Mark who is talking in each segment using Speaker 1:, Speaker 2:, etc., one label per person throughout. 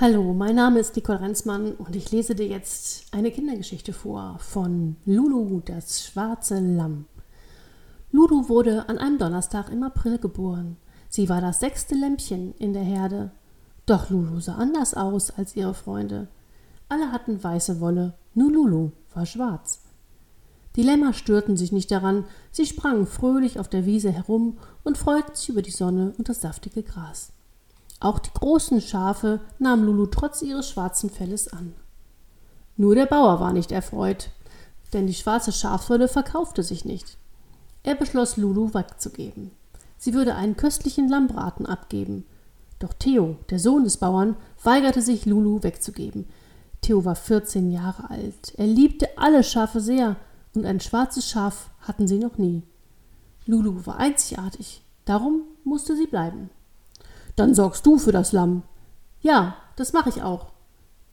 Speaker 1: Hallo, mein Name ist Nicole Renzmann und ich lese dir jetzt eine Kindergeschichte vor von Lulu, das schwarze Lamm. Lulu wurde an einem Donnerstag im April geboren. Sie war das sechste Lämpchen in der Herde. Doch Lulu sah anders aus als ihre Freunde. Alle hatten weiße Wolle, nur Lulu war schwarz. Die Lämmer störten sich nicht daran, sie sprangen fröhlich auf der Wiese herum und freuten sich über die Sonne und das saftige Gras. Auch die großen Schafe nahm Lulu trotz ihres schwarzen Felles an. Nur der Bauer war nicht erfreut, denn die schwarze Schafwolle verkaufte sich nicht. Er beschloss, Lulu wegzugeben. Sie würde einen köstlichen Lammbraten abgeben. Doch Theo, der Sohn des Bauern, weigerte sich, Lulu wegzugeben. Theo war 14 Jahre alt. Er liebte alle Schafe sehr, und ein schwarzes Schaf hatten sie noch nie. Lulu war einzigartig, darum musste sie bleiben. Dann sorgst du für das Lamm. Ja, das mache ich auch.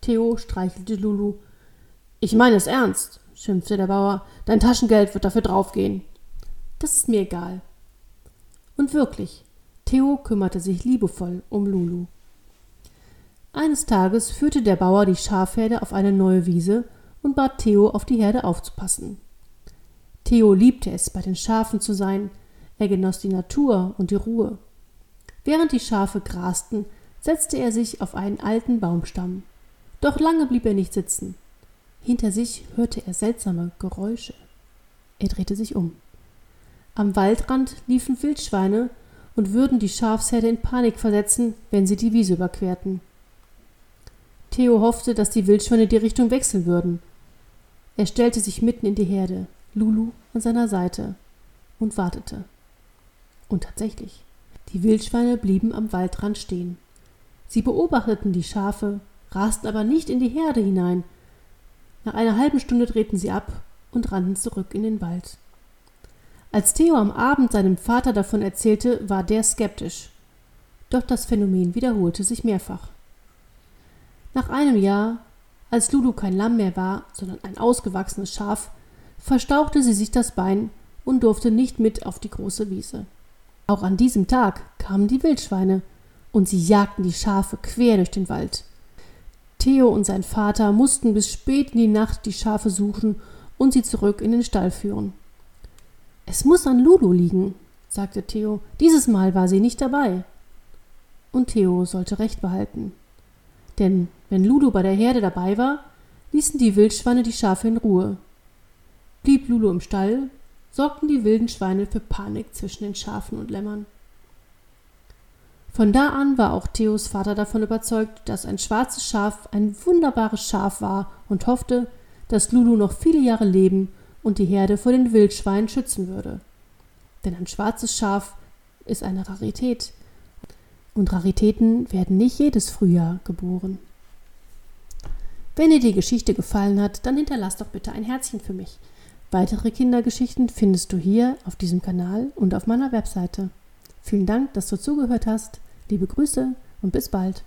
Speaker 1: Theo streichelte Lulu. Ich meine es ernst, schimpfte der Bauer. Dein Taschengeld wird dafür draufgehen. Das ist mir egal. Und wirklich, Theo kümmerte sich liebevoll um Lulu. Eines Tages führte der Bauer die Schafherde auf eine neue Wiese und bat Theo, auf die Herde aufzupassen. Theo liebte es, bei den Schafen zu sein, er genoss die Natur und die Ruhe. Während die Schafe grasten, setzte er sich auf einen alten Baumstamm. Doch lange blieb er nicht sitzen. Hinter sich hörte er seltsame Geräusche. Er drehte sich um. Am Waldrand liefen Wildschweine und würden die Schafsherde in Panik versetzen, wenn sie die Wiese überquerten. Theo hoffte, dass die Wildschweine die Richtung wechseln würden. Er stellte sich mitten in die Herde, Lulu an seiner Seite, und wartete. Und tatsächlich. Die Wildschweine blieben am Waldrand stehen. Sie beobachteten die Schafe, rasten aber nicht in die Herde hinein. Nach einer halben Stunde drehten sie ab und rannten zurück in den Wald. Als Theo am Abend seinem Vater davon erzählte, war der skeptisch. Doch das Phänomen wiederholte sich mehrfach. Nach einem Jahr, als Lulu kein Lamm mehr war, sondern ein ausgewachsenes Schaf, verstauchte sie sich das Bein und durfte nicht mit auf die große Wiese. Auch an diesem Tag kamen die Wildschweine und sie jagten die Schafe quer durch den Wald. Theo und sein Vater mussten bis spät in die Nacht die Schafe suchen und sie zurück in den Stall führen. Es muss an Lulu liegen, sagte Theo. Dieses Mal war sie nicht dabei. Und Theo sollte recht behalten. Denn wenn Lulu bei der Herde dabei war, ließen die Wildschweine die Schafe in Ruhe. Blieb Lulu im Stall, sorgten die wilden Schweine für Panik zwischen den Schafen und Lämmern. Von da an war auch Theos Vater davon überzeugt, dass ein schwarzes Schaf ein wunderbares Schaf war und hoffte, dass Lulu noch viele Jahre leben und die Herde vor den Wildschweinen schützen würde. Denn ein schwarzes Schaf ist eine Rarität. Und Raritäten werden nicht jedes Frühjahr geboren. Wenn dir die Geschichte gefallen hat, dann hinterlass doch bitte ein Herzchen für mich. Weitere Kindergeschichten findest du hier auf diesem Kanal und auf meiner Webseite. Vielen Dank, dass du zugehört hast. Liebe Grüße und bis bald.